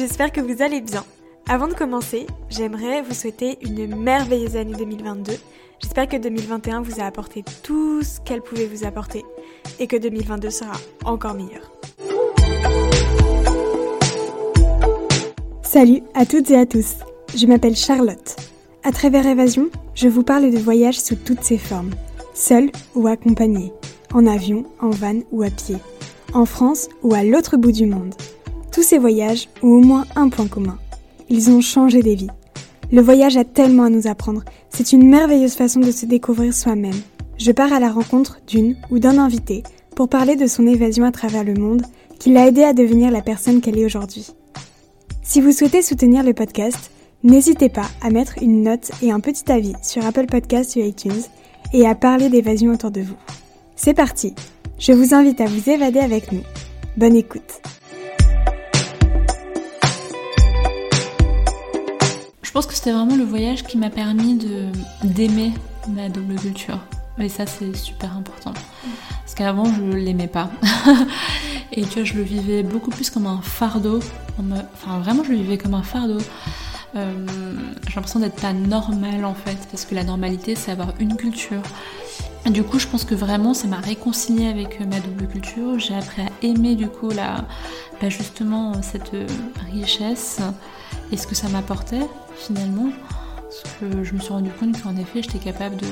j'espère que vous allez bien. Avant de commencer, j'aimerais vous souhaiter une merveilleuse année 2022. J'espère que 2021 vous a apporté tout ce qu'elle pouvait vous apporter et que 2022 sera encore meilleur. Salut à toutes et à tous, je m'appelle Charlotte. À travers Évasion, je vous parle de voyages sous toutes ses formes, seul ou accompagné, en avion, en van ou à pied, en France ou à l'autre bout du monde. Tous ces voyages ont au moins un point commun. Ils ont changé des vies. Le voyage a tellement à nous apprendre. C'est une merveilleuse façon de se découvrir soi-même. Je pars à la rencontre d'une ou d'un invité pour parler de son évasion à travers le monde qui l'a aidé à devenir la personne qu'elle est aujourd'hui. Si vous souhaitez soutenir le podcast, n'hésitez pas à mettre une note et un petit avis sur Apple Podcasts ou iTunes et à parler d'évasion autour de vous. C'est parti Je vous invite à vous évader avec nous. Bonne écoute Je pense que c'était vraiment le voyage qui m'a permis d'aimer ma double culture. Et ça, c'est super important. Parce qu'avant, je l'aimais pas. Et tu vois, je le vivais beaucoup plus comme un fardeau. Enfin, vraiment, je le vivais comme un fardeau. Euh, j'ai l'impression d'être pas normale en fait, parce que la normalité, c'est avoir une culture. Du coup, je pense que vraiment, ça m'a réconcilié avec ma double culture. J'ai appris à aimer du coup la, bah, justement cette richesse et ce que ça m'apportait finalement. Parce que je me suis rendu compte qu'en effet, j'étais capable de,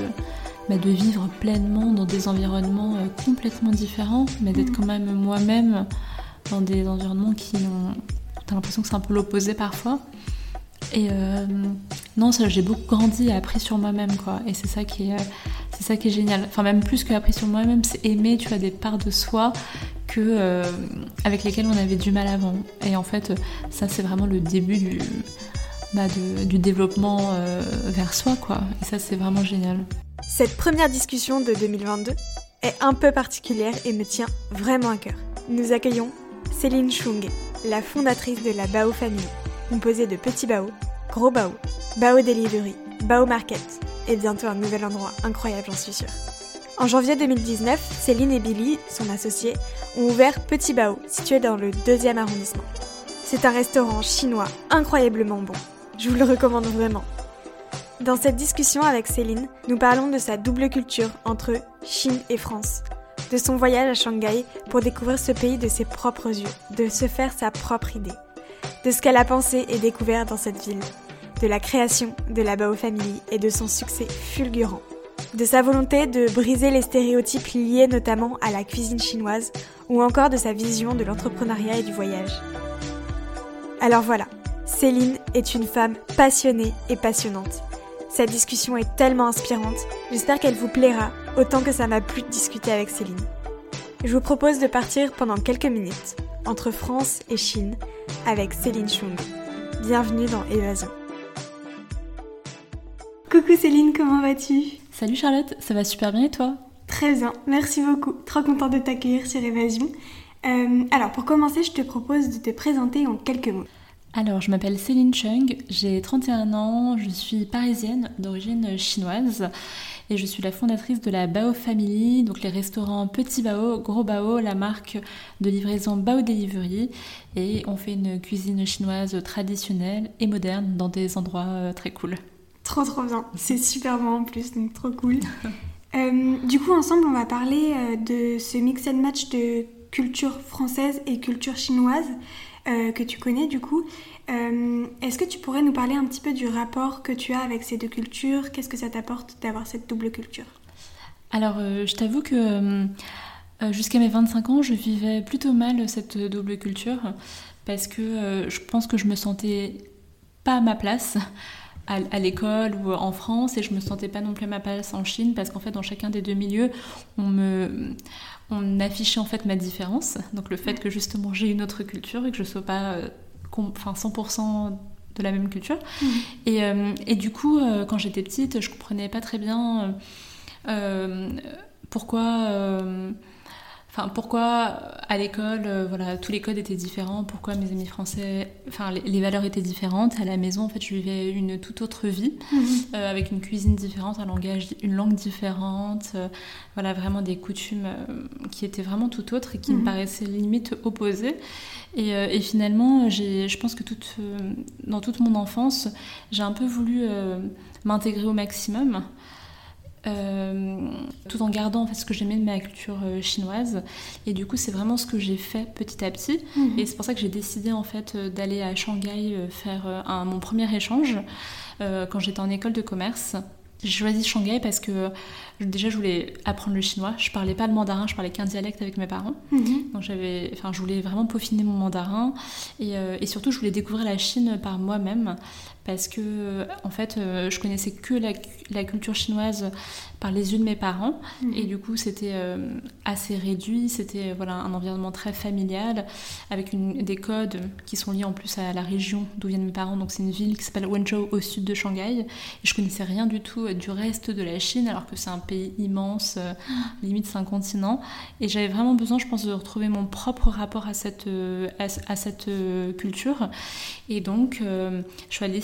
bah, de vivre pleinement dans des environnements euh, complètement différents, mais d'être quand même moi-même dans des environnements qui ont. T'as l'impression que c'est un peu l'opposé parfois. Euh, non, j'ai beaucoup grandi et appris sur moi-même, quoi. Et c'est ça qui est, c'est ça qui est génial. Enfin, même plus que appris sur moi-même, c'est aimer, tu des parts de soi que euh, avec lesquelles on avait du mal avant. Et en fait, ça, c'est vraiment le début du, bah, du développement euh, vers soi, quoi. Et ça, c'est vraiment génial. Cette première discussion de 2022 est un peu particulière et me tient vraiment à cœur. Nous accueillons Céline Chung, la fondatrice de la Bao Family, composée de petits Bao, gros Bao, Bao Delivery, Bao Market et bientôt un nouvel endroit incroyable, j'en suis sûre. En janvier 2019, Céline et Billy, son associé, ont ouvert Petit Bao, situé dans le deuxième arrondissement. C'est un restaurant chinois incroyablement bon je vous le recommande vraiment. Dans cette discussion avec Céline, nous parlons de sa double culture entre Chine et France, de son voyage à Shanghai pour découvrir ce pays de ses propres yeux, de se faire sa propre idée, de ce qu'elle a pensé et découvert dans cette ville, de la création de la Bao Family et de son succès fulgurant, de sa volonté de briser les stéréotypes liés notamment à la cuisine chinoise ou encore de sa vision de l'entrepreneuriat et du voyage. Alors voilà, Céline est une femme passionnée et passionnante. Cette discussion est tellement inspirante, j'espère qu'elle vous plaira autant que ça m'a plu de discuter avec Céline. Je vous propose de partir pendant quelques minutes entre France et Chine avec Céline Chung. Bienvenue dans Évasion. Coucou Céline, comment vas-tu? Salut Charlotte, ça va super bien et toi? Très bien, merci beaucoup. Trop contente de t'accueillir sur Évasion. Euh, alors pour commencer, je te propose de te présenter en quelques mots. Alors, je m'appelle Céline Chung, j'ai 31 ans, je suis parisienne d'origine chinoise et je suis la fondatrice de la Bao Family, donc les restaurants Petit Bao, Gros Bao, la marque de livraison Bao Delivery et on fait une cuisine chinoise traditionnelle et moderne dans des endroits euh, très cool. Trop trop bien, c'est super bon en plus, donc trop cool. Euh, du coup, ensemble, on va parler euh, de ce mix and match de culture française et culture chinoise. Euh, que tu connais du coup. Euh, est-ce que tu pourrais nous parler un petit peu du rapport que tu as avec ces deux cultures? Qu'est-ce que ça t'apporte d'avoir cette double culture? Alors, euh, je t'avoue que jusqu'à mes 25 ans, je vivais plutôt mal cette double culture parce que je pense que je me sentais pas à ma place à, l'école ou en France et je me sentais pas non plus à ma place en Chine parce qu'en fait dans chacun des deux milieux on me on affichait en fait ma différence. Donc le fait que justement j'ai une autre culture et que je sois pas euh, enfin 100% de la même culture. Mmh. et, euh, et, du coup euh, quand j'étais petite je comprenais pas très bien pourquoi enfin, pourquoi à l'école, euh, voilà, tous les codes étaient différents, pourquoi mes amis français, enfin, les, valeurs étaient différentes. À la maison, en fait, je vivais une toute autre vie, mhm. euh, avec une cuisine différente, un langage, une langue différente, voilà, vraiment des coutumes qui étaient vraiment tout autres et qui me mhm. paraissaient limite opposées. Et, et finalement, je pense que toute, dans toute mon enfance, j'ai un peu voulu m'intégrer au maximum. Euh, tout en gardant en fait, ce que j'aimais de ma culture euh, chinoise. Et du coup, c'est vraiment ce que j'ai fait petit à petit. Mhm. Et c'est pour ça que j'ai décidé en fait euh, d'aller à Shanghai faire un, mon premier échange quand j'étais en école de commerce. J'ai choisi Shanghai parce que déjà je voulais apprendre le chinois. Je parlais pas le mandarin, je parlais qu'un dialecte avec mes parents. Mhm. Donc j'avais, enfin, je voulais vraiment peaufiner mon mandarin et, et, surtout je voulais découvrir la Chine par moi-même parce que en fait euh, je connaissais que la, culture chinoise par les yeux de mes parents mhm. et du coup c'était euh, assez réduit c'était voilà un environnement très familial avec des codes qui sont liés en plus à la région d'où viennent mes parents donc c'est une ville qui s'appelle Wenzhou au sud de Shanghai et je connaissais rien du tout euh, du reste de la Chine alors que c'est un pays immense mhm. limite c'est un continent et j'avais vraiment besoin je pense de retrouver mon propre rapport à cette à, cette culture et donc je suis allée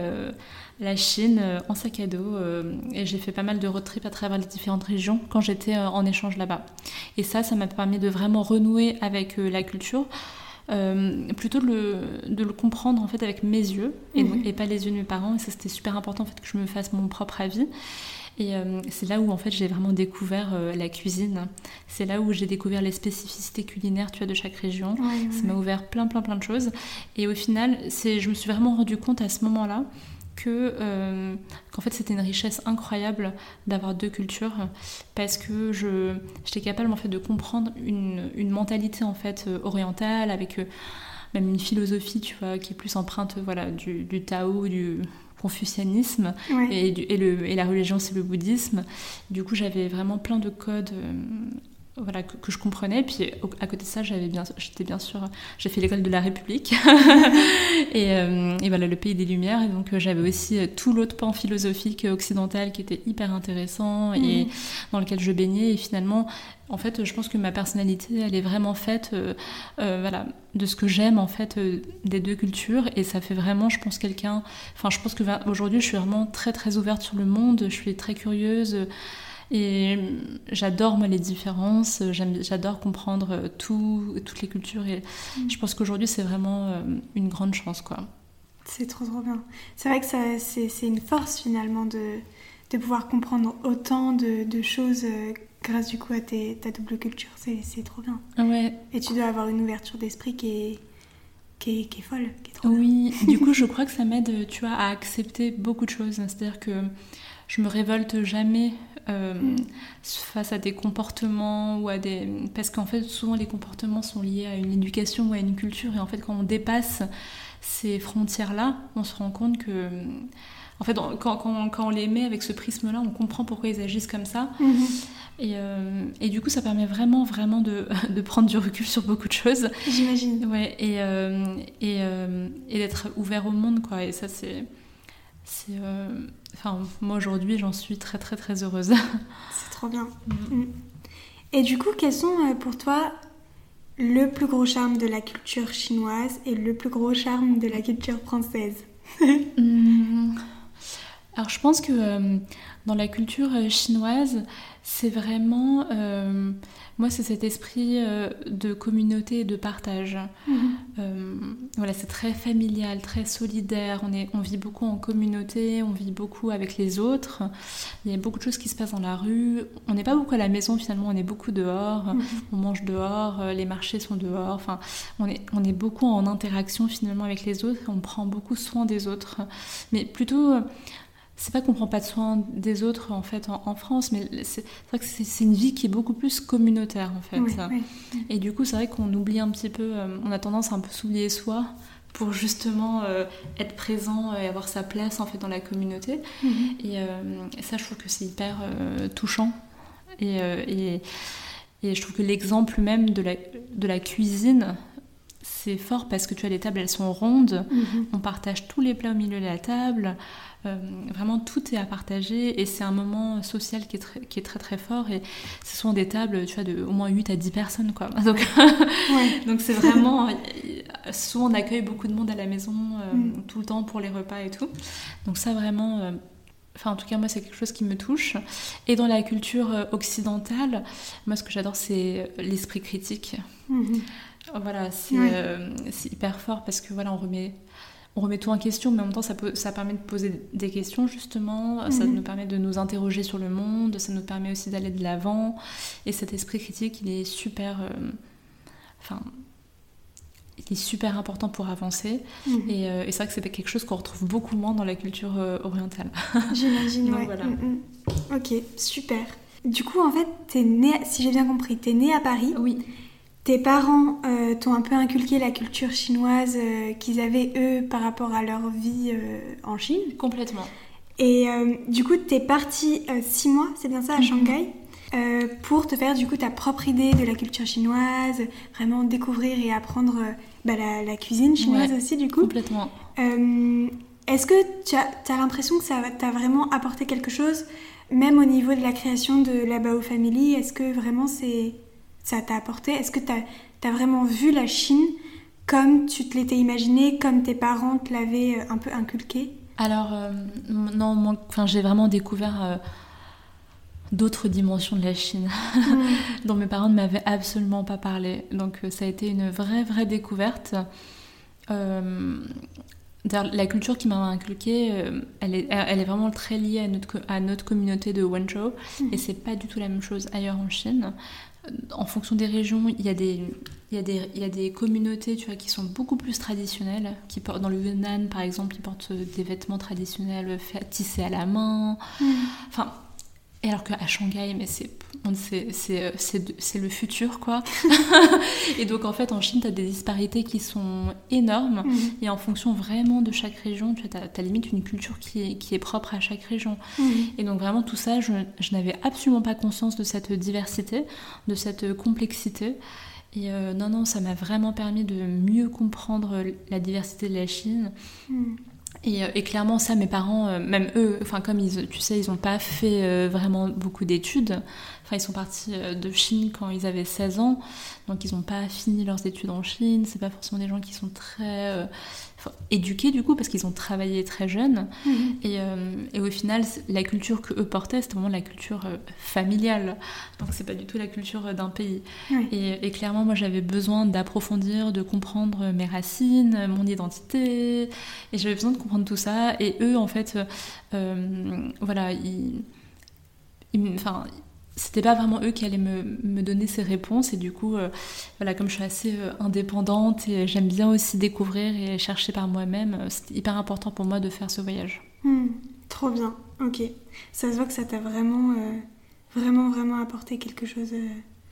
euh, la Chine euh, en sac à dos euh, et j'ai fait pas mal de road trips à travers les différentes régions quand j'étais en échange là-bas. Et ça, ça m'a permis de vraiment renouer avec la culture. Plutôt de le, de le, comprendre en fait avec mes yeux et, mhm. et, pas les yeux de mes parents et ça c'était super important en fait que je me fasse mon propre avis et euh, c'est là où en fait j'ai vraiment découvert euh, la cuisine. C'est là où j'ai découvert les spécificités culinaires tu vois, de chaque région. ça m'a ouvert plein plein plein de choses. Et au final, je me suis vraiment rendu compte à ce moment-là que euh, qu'en fait c'était une richesse incroyable d'avoir deux cultures parce que je j'étais capable en fait de comprendre une, une mentalité en fait orientale avec même une philosophie tu vois qui est plus empreinte voilà du, du Tao du confucianisme et, et, le, et, la religion c'est le bouddhisme. Du coup j'avais vraiment plein de codes euh, voilà, que, je comprenais. Puis à côté de ça, j'avais bien, j'étais bien sûr, j'ai fait l'école de la République et, euh, et, voilà le pays des Lumières. Et donc euh, j'avais aussi tout l'autre pan philosophique occidental qui était hyper intéressant et mmh. dans lequel je baignais. Et finalement, en fait, je pense que ma personnalité, elle est vraiment faite, euh, voilà, de ce que j'aime en fait des deux cultures. Et ça fait vraiment, je pense, quelqu'un. Enfin, je pense que aujourd'hui, je suis vraiment très très ouverte sur le monde. Je suis très curieuse. Et j'adore moi les différences, j'adore comprendre tout, toutes les cultures et mm. je pense qu'aujourd'hui c'est vraiment euh, une grande chance quoi. C'est trop trop bien. C'est vrai que c'est une force finalement de, de pouvoir comprendre autant de, de choses euh, grâce du coup à tes, ta double culture. C'est trop bien. Ouais. Et tu dois avoir une ouverture d'esprit qui est, qui est, qui est, folle. Qui est trop oui, du coup je crois que ça m'aide tu vois, à accepter beaucoup de choses. C'est-à-dire que je me révolte jamais euh, face à des comportements ou à des parce qu'en fait souvent les comportements sont liés à une éducation ou à une culture. Et en fait quand on dépasse ces frontières là on se rend compte que en fait quand, quand, quand on les met avec ce prisme là on comprend pourquoi ils agissent comme ça. Mhm. et, euh, et, du coup ça permet vraiment vraiment de, de, prendre du recul sur beaucoup de choses. J'imagine. Ouais et, euh, et, et d'être ouvert au monde quoi. Et ça c'est c'est Enfin, moi aujourd'hui, j'en suis très très très heureuse. C'est trop bien. Mm. Mm. Et du coup, quels sont euh, pour toi le plus gros charme de la culture chinoise et le plus gros charme de la culture française mm. Alors, je pense que euh, dans la culture euh, chinoise, c'est vraiment moi, c'est cet esprit euh, de communauté et de partage. Mhm. Euh, voilà, c'est très familial, très solidaire. On, est, on vit beaucoup en communauté, on vit beaucoup avec les autres. Il y a beaucoup de choses qui se passent dans la rue. On n'est pas beaucoup à la maison finalement, on est beaucoup dehors. Mhm. On mange dehors, euh, les marchés sont dehors. Enfin, on est, on est beaucoup en interaction finalement avec les autres. On prend beaucoup soin des autres. Mais plutôt c'est pas qu'on prend pas de soin des autres en fait en, France, mais c'est vrai que c'est une vie qui est beaucoup plus communautaire en fait. Et du coup, c'est vrai qu'on oublie un petit peu, euh, on a tendance à un peu s'oublier soi pour justement euh, être présent et avoir sa place en fait dans la communauté. Mhm. Euh, et, ça, je trouve que c'est hyper touchant. Et, et, je trouve que l'exemple même de la, de la cuisine c'est fort parce que tu as les tables, elles sont rondes. Mhm. On partage tous les plats au milieu de la table. Euh, vraiment, tout est à partager et c'est un moment social qui est, très, qui est très très fort. Et ce sont des tables, tu vois, de au moins 8 à 10 personnes, quoi. Donc, Ouais. donc c'est vraiment. Souvent, on accueille beaucoup de monde à la maison euh, Mm. tout le temps pour les repas et tout. Donc, ça, vraiment. euh, Enfin, en tout cas, moi, c'est quelque chose qui me touche. Et dans la culture occidentale, moi, ce que j'adore, c'est l'esprit critique. Mhm. Voilà, c'est Ouais. euh, c'est hyper fort parce que voilà, on remet, on remet tout en question, mais en même temps, ça, peut, ça permet de poser des questions, justement. Ça Mhm. nous permet de nous interroger sur le monde, ça nous permet aussi d'aller de l'avant. Et cet esprit critique, il est super. euh, Enfin. il est super important pour avancer. Mhm. Et, euh, et c'est vrai que c'est quelque chose qu'on retrouve beaucoup moins dans la culture orientale. J'imagine, ouais. voilà. Mm, mm. Ok, super. Du coup, en fait, t'es né, si j'ai bien compris, t'es né à Paris. Oui. Tes parents euh, t'ont un peu inculqué la culture chinoise euh, qu'ils avaient eux par rapport à leur vie euh, en Chine. Complètement. Et du coup, t'es partie six mois, c'est bien ça, à Mhm. Shanghai, euh, pour te faire du coup ta propre idée de la culture chinoise, vraiment découvrir et apprendre euh, bah, la, la cuisine chinoise Ouais. aussi du coup. Complètement. Euh, Est-ce que tu as, t'as l'impression que ça t'a vraiment apporté quelque chose, même au niveau de la création de la Bao Family? Est-ce que vraiment c'est ça t'a apporté? Est-ce que tu as, vraiment vu la Chine comme tu te l'étais imaginé, comme tes parents te l'avaient euh, un peu inculqué? Alors, euh, non, enfin, j'ai vraiment découvert euh, d'autres dimensions de la Chine dont mes parents ne m'avaient absolument pas parlé. Donc, ça a été une vraie, vraie découverte. Euh, la culture qui m'a inculquée, elle, est, elle est vraiment très liée à notre, co- à notre communauté de Wenzhou. Et c'est pas du tout la même chose ailleurs en Chine. En fonction des régions, il y a des, il y a des, il y a des communautés tu vois, qui sont beaucoup plus traditionnelles. Qui portent, dans le Yunnan, par exemple, ils portent des vêtements traditionnels tissés à la main. Enfin, et alors qu'à Shanghai, mais c'est on- c'est c'est euh, c'est le futur quoi. et donc en fait en Chine, tu as des disparités qui sont énormes. Mhm. Et en fonction vraiment de chaque région, tu as, limite une culture qui est, qui est propre à chaque région. Mhm. Et donc vraiment tout ça, je, je n'avais absolument pas conscience de cette diversité, de cette complexité. Et euh, non, non, ça m'a vraiment permis de mieux comprendre la diversité de la Chine. Mhm. Et, euh, et clairement, ça, mes parents, euh, même eux, enfin comme ils, tu sais, ils n'ont pas fait euh, vraiment beaucoup d'études. Enfin, ils sont partis de Chine quand ils avaient 16 ans, donc ils n'ont pas fini leurs études en Chine. C'est pas forcément des gens qui sont très euh, éduqués du coup, parce qu'ils ont travaillé très jeunes. Mhm. Et, euh, et au final, la culture que eux portaient, c'était vraiment la culture euh, familiale. Donc c'est pas du tout la culture euh, d'un pays. Et, et clairement, moi, j'avais besoin d'approfondir, de comprendre mes racines, mon identité. Et j'avais besoin de comprendre tout ça. Et eux, en fait, voilà, ils, ils c'était pas vraiment eux qui allaient me, me donner ces réponses. Et du coup, euh, voilà, comme je suis assez euh, indépendante et j'aime bien aussi découvrir et chercher par moi-même, euh, c'était hyper important pour moi de faire ce voyage. Hmm, trop bien, ok. Ça se voit que ça t'a vraiment, euh, vraiment, vraiment apporté quelque chose.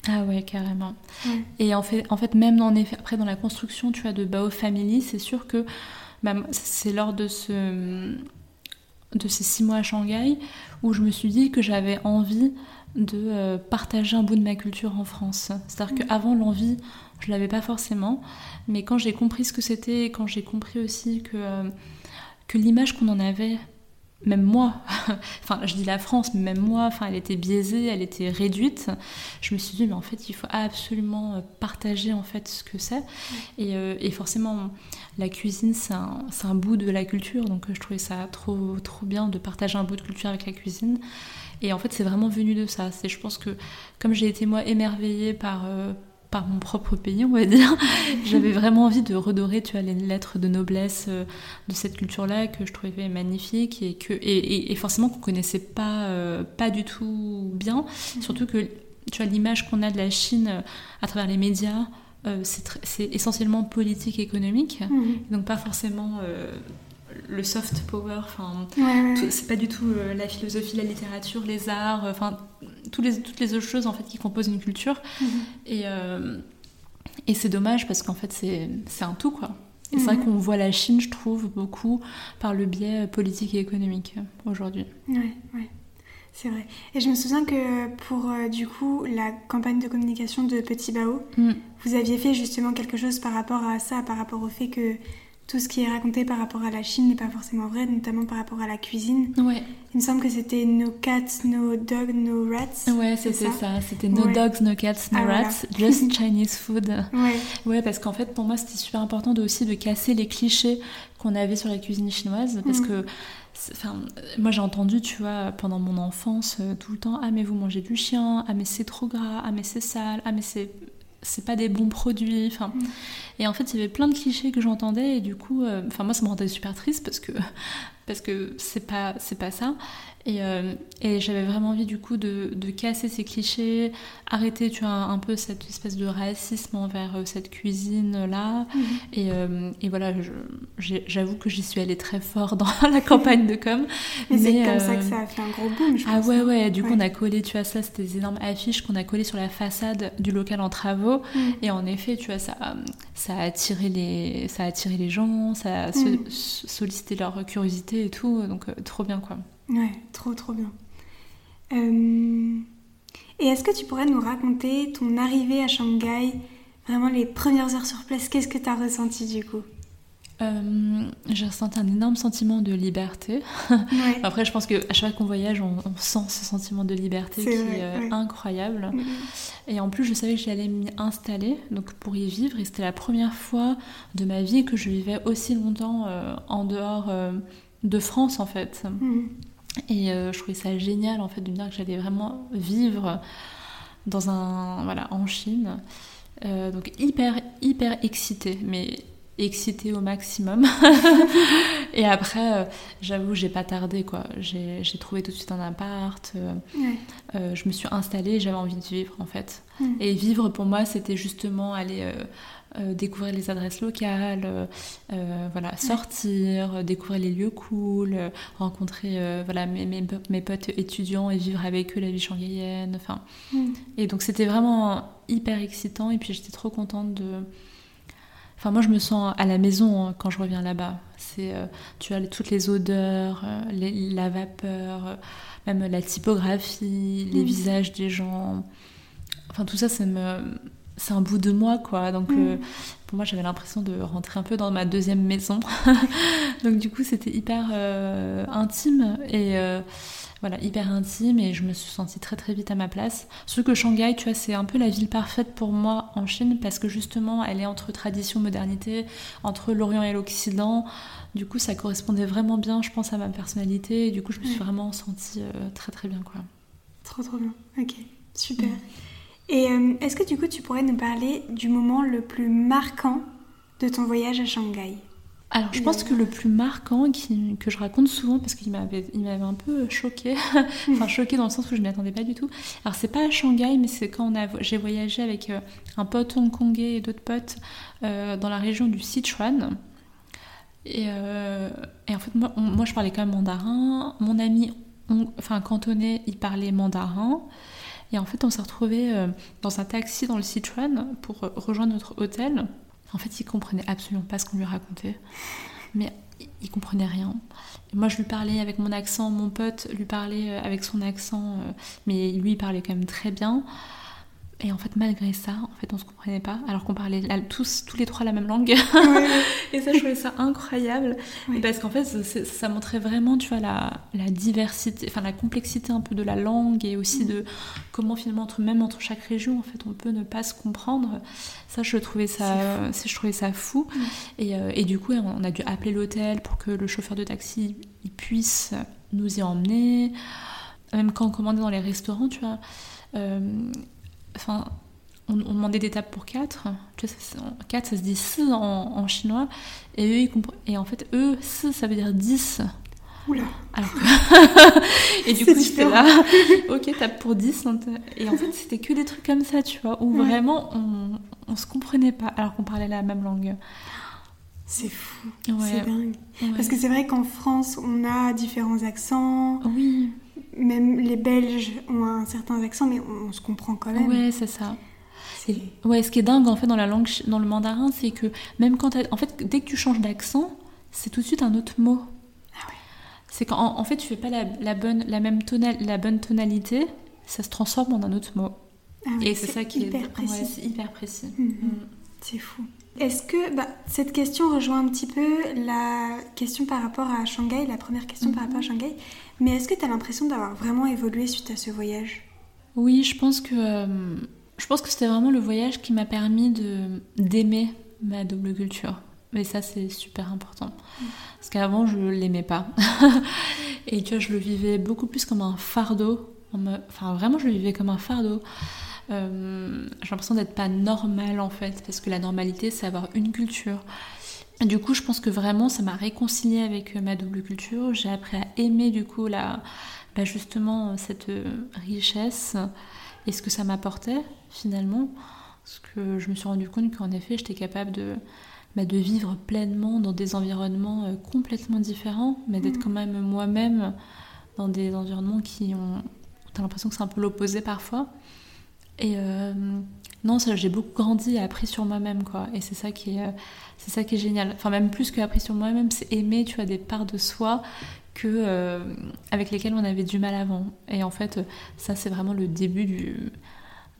Ah ouais, carrément. ouais. Et en fait, en fait même effet, après dans la construction tu vois, de Bao Family, c'est sûr que bah, c'est lors de, ce, de ces six mois à Shanghai où je me suis dit que j'avais envie de euh, partager un bout de ma culture en France. C'est-à-dire qu'avant l'envie, je l'avais pas forcément, mais quand j'ai compris ce que c'était, quand j'ai compris aussi que, euh, que l'image qu'on en avait même moi, enfin je dis la France, mais même moi, enfin elle était biaisée, elle était réduite. Je me suis dit mais en fait il faut absolument euh, partager en fait ce que c'est. Et, euh, et forcément la cuisine c'est un, un bout de la culture, donc je trouvais ça trop trop bien de partager un bout de culture avec la cuisine. Et en fait c'est vraiment venu de ça. C'est je pense que comme j'ai été moi émerveillée par euh, par mon propre pays, on va dire. J'avais vraiment envie de redorer, tu vois, les lettres de noblesse euh, de cette culture-là que je trouvais magnifique et que et, et- et forcément qu'on connaissait pas euh, pas du tout bien. Surtout que tu vois l'image qu'on a de la Chine à travers les médias. c'est essentiellement politique et économique, Mhm. donc pas forcément le soft power. Enfin, Ouais, c'est pas du tout euh, la philosophie, la littérature, les arts, euh, enfin tous les, toutes les autres choses en fait qui composent une culture. Mhm. Et, euh, et c'est dommage parce qu'en fait c'est c'est un tout quoi. Et c'est vrai Mhm. qu'on voit la Chine, je trouve, beaucoup par le biais politique et économique aujourd'hui. Ouais, ouais. C'est vrai. Et je me souviens que pour euh, du coup la campagne de communication de Petit Bao, Mm. vous aviez fait justement quelque chose par rapport à ça, par rapport au fait que tout ce qui est raconté par rapport à la Chine n'est pas forcément vrai, notamment par rapport à la cuisine. Ouais, Il me semble que c'était no cats, no dog, no rats. ouais c'était ça. C'était no Ouais. dogs, no cats, no Ah, voilà. rats, just Chinese food. Ouais, Ouais, parce qu'en fait, pour moi, c'était super important de, aussi de casser les clichés qu'on avait sur la cuisine chinoise. Parce Mhm. que, enfin, moi, j'ai entendu, tu vois, pendant mon enfance, euh, tout le temps Ah, mais vous mangez du chien, ah, mais c'est trop gras, ah, mais c'est sale, ah, mais c'est. C'est pas des bons produits. Enfin, Mhm. et en fait, il y avait plein de clichés que j'entendais et du coup, euh, moi, ça me rendait super triste parce que parce que c'est pas c'est pas ça. Et, euh, et j'avais vraiment envie du coup de, de casser ces clichés, arrêter tu vois un peu cette espèce de racisme envers euh, cette cuisine là. Mhm. Et, euh, et voilà, j'avoue que j'y suis allée très fort dans la campagne de com. mais, c'est comme ça que ça a fait un gros boom, je Ah pense. ouais ouais, du coup Ouais. on a collé, tu vois ça, c'était des énormes affiches qu'on a collées sur la façade du local en travaux. Mhm. Et en effet, tu vois, ça, ça a attiré les, ça a attiré les gens, ça a so- Mm. sollicité leur curiosité et tout, donc euh, trop bien quoi. Ouais, trop trop bien. Euh, Et est-ce que tu pourrais nous raconter ton arrivée à Shanghai, vraiment les premières heures sur place, qu'est-ce que tu as ressenti du coup? Euh, j'ai ressenti un énorme sentiment de liberté. Ouais. Après, je pense qu'à chaque fois qu'on voyage, on, on sent ce sentiment de liberté qui vrai, est euh, ouais. incroyable. Mhm. Et en plus, je savais que j'allais m'y installer donc pour y vivre. Et c'était la première fois de ma vie que je vivais aussi longtemps euh, en dehors de France, en fait. Mhm. Et euh, je trouvais ça génial en fait de me dire que j'allais vraiment vivre dans un voilà en Chine. Euh, donc hyper hyper excitée, mais excitée au maximum. et après, euh, j'avoue, j'ai pas tardé quoi. J'ai trouvé tout de suite un appart. Ouais. je me suis installée. J'avais envie de vivre en fait. Mhm. Et vivre pour moi, c'était justement aller euh, découvrir les adresses locales, euh, euh, voilà, sortir, découvrir les lieux cool, rencontrer voilà, mes, mes, mes potes étudiants et vivre avec eux la vie shanghaïenne. Enfin, Mhm. et donc c'était vraiment hyper excitant et puis j'étais trop contente de... Enfin moi je me sens à la maison hein, quand je reviens là-bas. C'est euh, tu as toutes les odeurs, euh, les- la vapeur, euh, même la typographie, les Mm. visages des gens. Enfin tout ça ça me c'est un bout de moi quoi. Donc Mm. euh, pour moi j'avais l'impression de rentrer un peu dans ma deuxième maison. donc du coup c'était hyper euh, intime et euh, voilà, hyper intime et je me suis sentie très très vite à ma place. Surtout que Shanghai, tu vois, c'est un peu la ville parfaite pour moi en Chine parce que justement, elle est entre tradition, modernité, entre l'Orient et l'Occident. Du coup, ça correspondait vraiment bien, je pense, à ma personnalité et du coup, je me suis Ouais. vraiment sentie très très bien, quoi. Trop trop bien. Ok, super. Mm. Et euh, est-ce que du coup tu pourrais nous parler du moment le plus marquant de ton voyage à Shanghai? Alors, je pense que le plus marquant que je raconte souvent, parce qu'il m'avait, il m'avait un peu choqué, enfin choqué dans le sens où je ne m'y attendais pas du tout. Alors, c'est pas à Shanghai, mais c'est quand on a, j'ai voyagé avec euh, un pote hongkongais et d'autres potes euh, dans la région du Sichuan. Et, en fait, moi, je parlais quand même mandarin. Mon ami, enfin cantonais, il parlait mandarin. Et en fait, on s'est retrouvés euh, dans un taxi dans le Sichuan pour euh, rejoindre notre hôtel. En fait, il comprenait absolument pas ce qu'on lui racontait. Mais il- comprenait rien. Moi, je lui parlais avec mon accent, mon pote lui parlait euh, avec son accent, mais lui, il parlait quand même très bien. Et en fait, malgré ça, en fait, on se comprenait pas, alors qu'on parlait la- tous, tous les trois la même langue. Et ça, je trouvais ça incroyable. Oui. Parce qu'en fait, ça montrait vraiment, tu vois, la, la diversité, enfin la complexité un peu de la langue et aussi de comment finalement, entre, même entre chaque région, en fait, on peut ne pas se comprendre. Ça, je trouvais ça, je trouvais ça fou. Et, euh, et du coup, on a dû appeler l'hôtel pour que le chauffeur de taxi il puisse nous y emmener. Même quand on commandait dans les restaurants, tu vois. euh, Enfin, on, on demandait des tables pour 4. Tu vois, ça, 4, ça se dit 6 en, en chinois. Et eux, ils Et en fait, eux, 6, ça veut dire 10. Oula. Alors que... et du coup, j'étais là, ok, tape pour 10. on te- Et en fait, c'était que des trucs comme ça, tu vois, où Ouais. vraiment, on, on se comprenait pas, alors qu'on parlait la même langue. C'est fou, Ouais. c'est dingue. Ouais. Parce que c'est vrai qu'en France, on a différents accents. Oui, Même les Belges ont un certain accent, mais on, on se comprend quand même. ouais, c'est ça. Ouais, ce qui est dingue en fait dans la langue, dans le mandarin, c'est que même quand en fait, dès que tu changes d'accent, c'est tout de suite un autre mot. Ah ouais. C'est qu'en en fait, tu fais pas la, bonne, la même tonal, la bonne tonalité, ça se transforme en un autre mot. Ah et c'est ça qui hyper est précis. hyper précis. Mhm. Mm. C'est fou. Est-ce que bah, cette question rejoint un petit peu la question par rapport à Shanghai, la première question par rapport à mhm. Shanghai, mais est-ce que tu as l'impression d'avoir vraiment évolué suite à ce voyage? Oui, je pense que euh, je pense que c'était vraiment le voyage qui m'a permis d'aimer ma double culture. Et ça, c'est super important. Parce qu'avant, je l'aimais pas. et tu vois, je le vivais beaucoup plus comme un fardeau. Enfin, vraiment, je le vivais comme un fardeau. Euh, j'ai l'impression d'être pas normale en fait, parce que la normalité, c'est avoir une culture. du coup, je pense que vraiment, ça m'a réconcilié avec euh, ma double culture. J'ai appris à aimer du coup la, bah, justement cette euh, richesse et ce que ça m'apportait finalement. Parce que je me suis rendu compte qu'en effet, j'étais capable de, bah, de vivre pleinement dans des environnements complètement différents, mais d'être mmh. quand même moi-même dans des environnements qui ont. T'as l'impression que c'est un peu l'opposé parfois. Et euh, non, j'ai beaucoup grandi et appris sur moi-même, quoi. Et c'est ça qui est, euh, c'est ça qui est génial. Enfin, même plus que appris sur moi-même, c'est aimer, tu as des parts de soi que euh, avec lesquelles on avait du mal avant. Et en fait, ça, c'est vraiment le début du,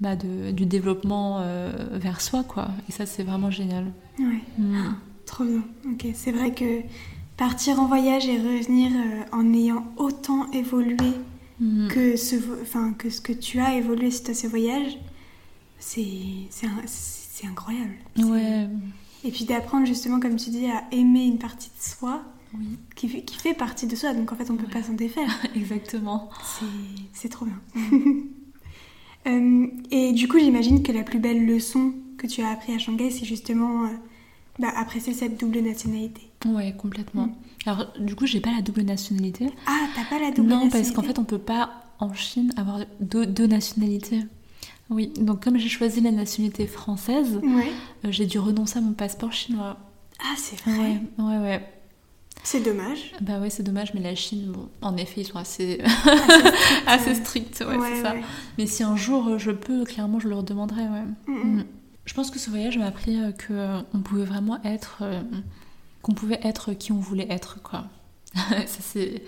bah, de, du développement vers soi, quoi. Et ça, c'est vraiment génial. Ouais. Mm. trop bien. Ok, c'est vrai que partir en voyage et revenir en ayant autant évolué Mm. que, ce, enfin, que ce que tu as évolué suite à ce voyage, c'est incroyable. Ouais. Et puis d'apprendre justement, comme tu dis, à aimer une partie de soi oui. qui, fait, qui fait partie de soi. Donc en fait, on ne peut pas s'en défaire. Exactement. C'est trop bien. Euh, et du coup, j'imagine que la plus belle leçon que tu as appris à Shanghai, c'est justement euh, bah, apprécier cette double nationalité. Ouais, complètement. Mm. Alors, du coup, j'ai pas la double nationalité. Ah, t'as pas la double nationalité Non, parce qu'en fait, on peut pas en Chine avoir deux, nationalités. Oui, donc comme j'ai choisi la nationalité française, euh, j'ai dû renoncer à mon passeport chinois. Ah, c'est vrai Ouais, ouais, ouais. C'est dommage. Bah ouais, c'est dommage, mais la Chine, bon, en effet, ils sont assez, assez stricts, ouais, c'est ça. Mais si un jour je peux, clairement, je leur demanderai, ouais. Mm. Je pense que ce voyage m'a appris euh, qu'on euh, pouvait vraiment être qu'on pouvait être qui on voulait être, quoi. ça, c'est.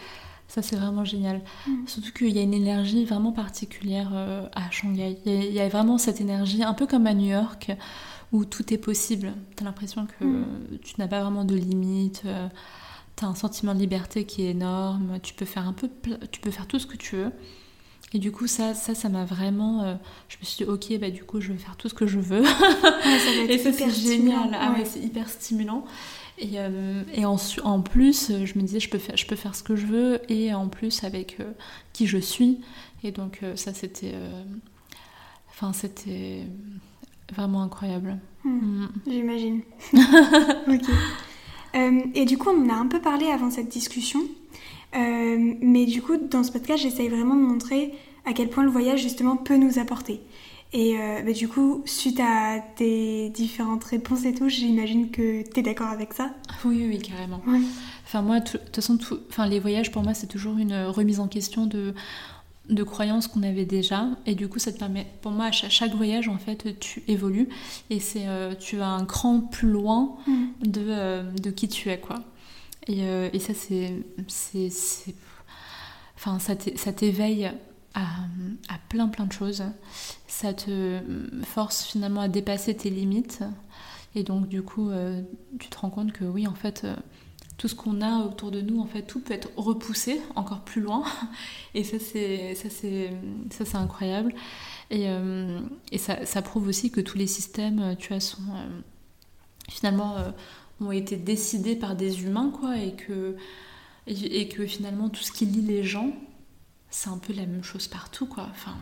Ça, c'est vraiment génial. Mm. Surtout qu'il y a une énergie vraiment particulière euh, à Shanghai. Il y, a, vraiment cette énergie, un peu comme à New York, où tout est possible. Tu as l'impression que mm. tu n'as pas vraiment de limites. Euh, tu as un sentiment de liberté qui est énorme. Tu peux faire un peu, tu peux faire tout ce que tu veux. Et du coup, ça, ça, ça m'a vraiment. Euh, je me suis dit, ok, bah du coup, je vais faire tout ce que je veux. et ça, c'est génial. Ah ouais, c'est hyper stimulant. Et, euh, et en, en, plus, je me disais, je peux, faire, je peux faire ce que je veux, et en plus avec euh, qui je suis. Et donc, euh, ça, c'était. Enfin, c'était vraiment incroyable. Hmm, mm. J'imagine. ok. et du coup, on a un peu parlé avant cette discussion. mais du coup, dans ce podcast, j'essaye vraiment de montrer à quel point le voyage, justement, peut nous apporter. Et euh, bah, du coup, suite à tes différentes réponses et tout, j'imagine que tu es d'accord avec ça? Oui, oui, carrément. Enfin, moi, de toute façon, enfin, les voyages, pour moi, c'est toujours une remise en question de, de croyances qu'on avait déjà. Et du coup, ça te permet, pour moi, à chaque, voyage, en fait, tu évolues. Et c'est, euh, tu vas un cran plus loin mm. de, euh, de qui tu es, quoi. Et, et ça, c'est. Enfin, ça t'éveille à, plein plein de choses. Ça te force finalement à dépasser tes limites. Et donc du coup, euh, tu te rends compte que oui, en fait, euh, tout ce qu'on a autour de nous, en fait, tout peut être repoussé encore plus loin. Et ça, c'est ça, c'est ça, c'est incroyable. Et, euh, et ça, ça, prouve aussi que tous les systèmes, tu vois, sont finalement ont été décidés par des humains, quoi, et que et que finalement tout ce qui lie les gens c'est un peu la même chose partout, quoi. Enfin,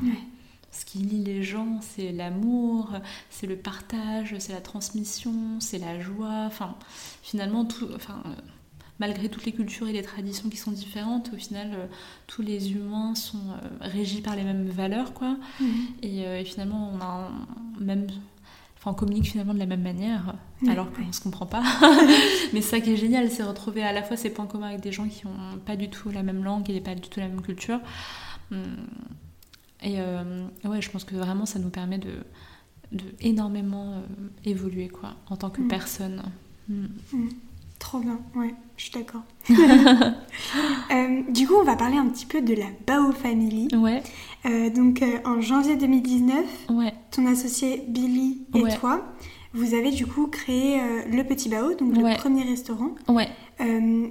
Ce qui lie les gens, c'est l'amour, c'est le partage, c'est la transmission, c'est la joie. Enfin, finalement, tout, enfin, euh, malgré toutes les cultures et les traditions qui sont différentes, au final, euh, tous les humains sont euh, régis par les mêmes valeurs, quoi. Mhm. Et, finalement, on a même Enfin, on communique finalement de la même manière, alors qu'on ne se comprend pas. Mais ça qui est génial, c'est retrouver à la fois ces points communs avec des gens qui n'ont pas du tout la même langue et pas du tout la même culture. Hum. Et euh, ouais, je pense que vraiment ça nous permet de, de énormément euh, évoluer quoi, en tant que mm. personne. Mm. Mm. Trop bien, ouais, je suis d'accord. Euh, du coup, on va parler un petit peu de la Bao Family. Ouais. Euh, donc, euh, en janvier 2019, Ouais. ton associé Billy et Ouais. toi, vous avez du coup créé le Petit Bao, donc le Ouais. premier restaurant. Ouais.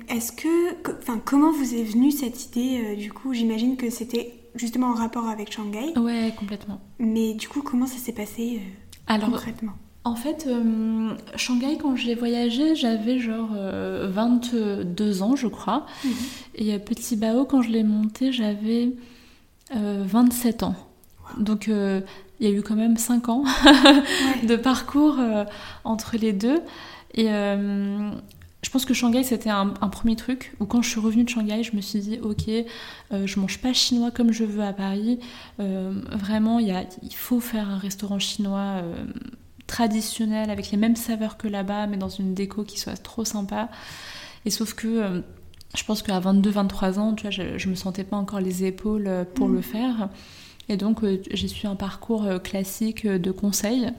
Est-ce que, enfin, comment vous est venue cette idée Du coup, j'imagine que c'était justement en rapport avec Shanghai, Ouais, complètement. mais du coup, comment ça s'est passé Alors, concrètement? En fait, euh, Shanghai, quand j'ai voyagé, j'avais genre euh, 22 ans, je crois. Mhm. Et euh, Petit Bao, quand je l'ai monté, j'avais euh, 27 ans. Donc, euh, il y a eu quand même 5 ans de parcours euh, entre les deux. Et euh, je pense que Shanghai, c'était un, un premier truc où quand je suis revenue de Shanghai, je me suis dit, ok, euh, je mange pas chinois comme je veux à Paris. Euh, vraiment, il, y a, il faut faire un restaurant chinois euh, traditionnel avec les mêmes saveurs que là-bas, mais dans une déco qui soit trop sympa. Et sauf que... euh, je pense qu'à 22-23 ans, tu vois, je, je me sentais pas encore les épaules euh, pour Mhm. le faire. Et donc, euh, j'ai suivi un parcours classique de conseil.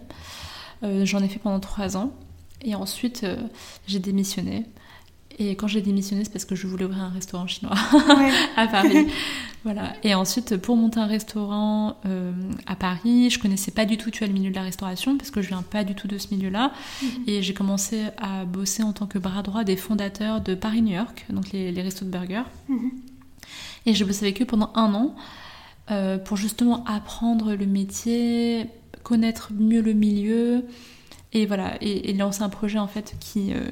J'en ai fait pendant trois ans. Et ensuite, j'ai démissionné. Et quand j'ai démissionné, c'est parce que je voulais ouvrir un restaurant chinois Ouais. à Paris. voilà. Et ensuite, pour monter un restaurant euh, à Paris, je connaissais pas du tout tu vois, le milieu de la restauration parce que je viens pas du tout de ce milieu-là. Et j'ai commencé à bosser en tant que bras droit des fondateurs de Paris-New York, donc les, les restos de burgers. Mhm. Et j'ai bossé avec eux pendant un an euh, pour justement apprendre le métier, connaître mieux le milieu et voilà, et, et lancer un projet en fait qui, euh,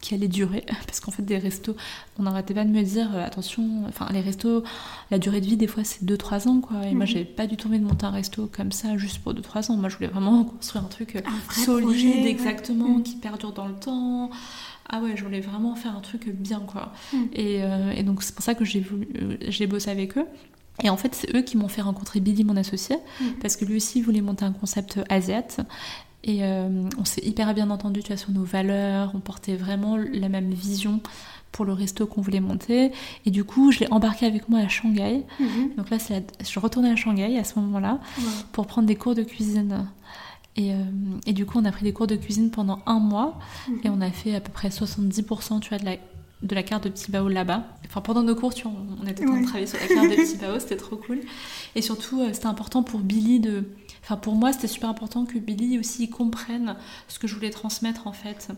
qui allait durer. Parce qu'en fait, des restos, on n'arrêtait pas de me dire euh, attention, enfin, les restos, la durée de vie, des fois, c'est 2-3 ans quoi. Et moi, Mhm. j'ai pas du tout envie de monter un resto comme ça juste pour 2-3 ans. Moi, je voulais vraiment construire un truc euh, Un solide, projet, ouais. exactement, Mhm. qui perdure dans le temps. Ah ouais, je voulais vraiment faire un truc bien, quoi. Mm. Et, euh, et donc, c'est pour ça que j'ai voulu, j'ai bossé avec eux. Et en fait, c'est eux qui m'ont fait rencontrer Billy, mon associé, Mm. parce que lui aussi voulait monter un concept asiate. Et euh, on s'est hyper bien entendu, tu vois, sur nos valeurs. On portait vraiment la même vision pour le resto qu'on voulait monter. Et du coup, je l'ai embarqué avec moi à Shanghai. Mhm. Donc là, la- je retournée à Shanghai à ce moment-là pour prendre des cours de cuisine. Et, euh, et du coup, on a pris des cours de cuisine pendant un mois Mhm. et on a fait à peu près 70% tu vois, de, la, de la carte de Petit Bao là-bas. Enfin, pendant nos cours, tu vois, on était en train de travailler sur la carte de Petit Bao, c'était trop cool. Et surtout, euh, c'était important pour Billy de. Enfin, pour moi, c'était super important que Billy aussi comprenne ce que je voulais transmettre en fait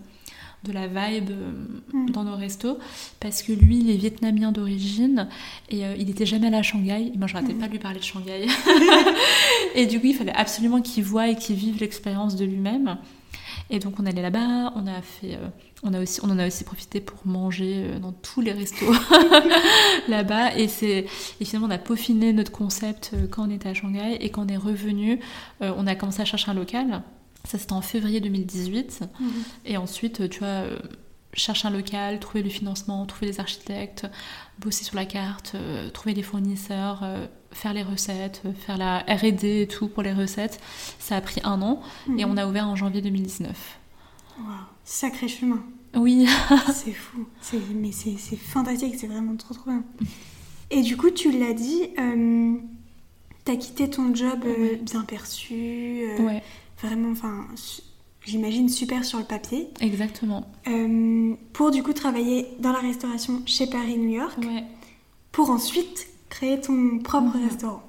de la vibe euh, Mhm. dans nos restos parce que lui il est vietnamien d'origine et euh, il était jamais allé à Shanghai et moi je n'arrêtais Mhm. pas de lui parler de Shanghai et du coup il fallait absolument qu'il voie et qu'il vive l'expérience de lui-même et donc on allait là-bas on a fait euh, on a aussi on en a aussi profité pour manger euh, dans tous les restos là-bas. Et c'est et finalement on a peaufiné notre concept euh, quand on était à Shanghai et quand on est revenu euh, on a commencé à chercher un local. Ça c'était en février 2018 Mhm. et ensuite, tu vois, chercher un local, trouver le financement, trouver les architectes, bosser sur la carte, euh, trouver les fournisseurs, euh, faire les recettes, euh, faire la RD et tout pour les recettes. Ça a pris un an et Mhm. on a ouvert en janvier 2019. Wow. Sacré chemin. Oui, c'est fou. Mais c'est fantastique, c'est vraiment trop trop bien. Et du coup, tu l'as dit, t'as quitté ton job Ouais. bien perçu, ouais, vraiment, enfin, j'imagine super sur le papier, exactement. euh, pour du coup travailler dans la restauration chez Paris New York, Ouais. pour ensuite créer ton propre restaurant.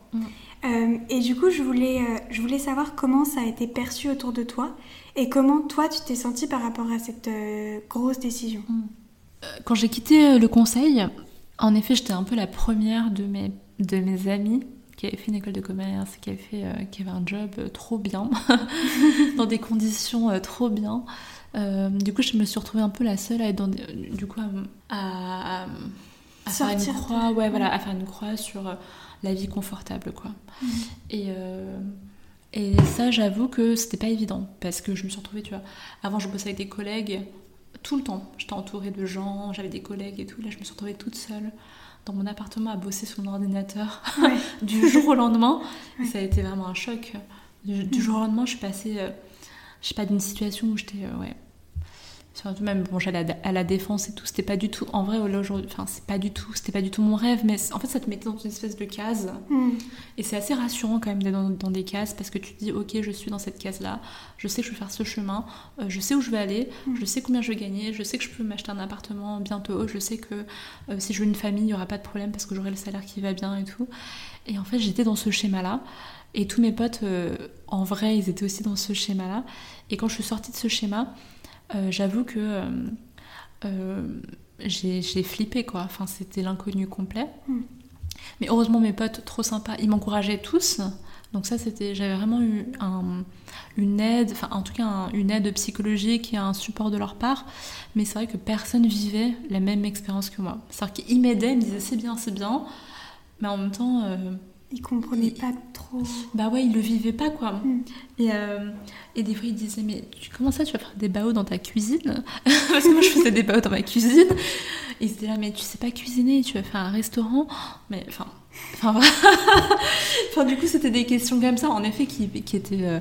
Euh, et du coup, je voulais, euh, je voulais savoir comment ça a été perçu autour de toi et comment toi tu t'es senti par rapport à cette grosse décision. Quand j'ai quitté le conseil, en effet, j'étais un peu la première de mes, de mes amis qui avait fait une école de commerce, qui avait, fait, euh, qui avait un job euh, trop bien, dans des conditions euh, trop bien. Euh, du coup, je me suis retrouvée un peu la seule à être dans des- du coup, à, à- à faire une croix, ouais, voilà, à faire une croix sur la vie confortable, quoi. Mhm. Et, et ça, j'avoue que c'était pas évident parce que je me suis retrouvée, tu vois, avant je bossais avec des collègues tout le temps. J'étais entourée de gens, j'avais des collègues et tout. Là, je me suis retrouvée toute seule dans mon appartement à bosser sur mon ordinateur Ouais. du jour au lendemain. Ouais. Ça a été vraiment un choc. Du, du jour au lendemain, je suis passée, euh, je sais pas, d'une situation où j'étais, euh, ouais, Surtout même, bon, j'allais à la défense et tout, c'était pas du tout, en vrai, aujourd'hui, enfin, c'est pas du tout, c'était pas du tout mon rêve, mais en fait, ça te mettait dans une espèce de case. Hmm. Et c'est assez rassurant quand même d'être dans, des cases parce que tu te dis, ok, je suis dans cette case-là, je sais que je vais faire ce chemin, euh, je sais où je vais aller, hmm. je sais combien je vais gagner, je sais que je peux m'acheter un appartement bientôt, je sais que euh, si je veux une famille, il y aura pas de problème parce que j'aurai le salaire qui va bien et tout. Et en fait, j'étais dans ce schéma-là. Et tous mes potes, euh, en vrai, ils étaient aussi dans ce schéma-là. Et quand je suis sortie de ce schéma, j'avoue que euh, euh, j'ai flippé quoi. Enfin, c'était l'inconnu complet. Hmm. Mais heureusement, mes potes, trop sympas, ils m'encourageaient tous. Donc ça, c'était, j'avais vraiment eu une aide, enfin en tout cas une aide psychologique et un support de leur part. Mais c'est vrai que personne vivait la même expérience que moi. C'est-à-dire qu'ils m'aidaient, ils me disaient c'est bien, c'est bien, mais en même temps, il comprenait pas trop. Bah ouais, il le vivait pas quoi. Mm. Et, euh, et, des fois il disait mais comment ça tu vas faire des baos dans ta cuisine? Parce que moi je faisais des baos dans ma cuisine. Et il là mais tu sais pas cuisiner, tu vas faire un restaurant? Mais enfin, enfin, enfin du coup c'était des questions comme ça en effet qui, qui étaient. Euh,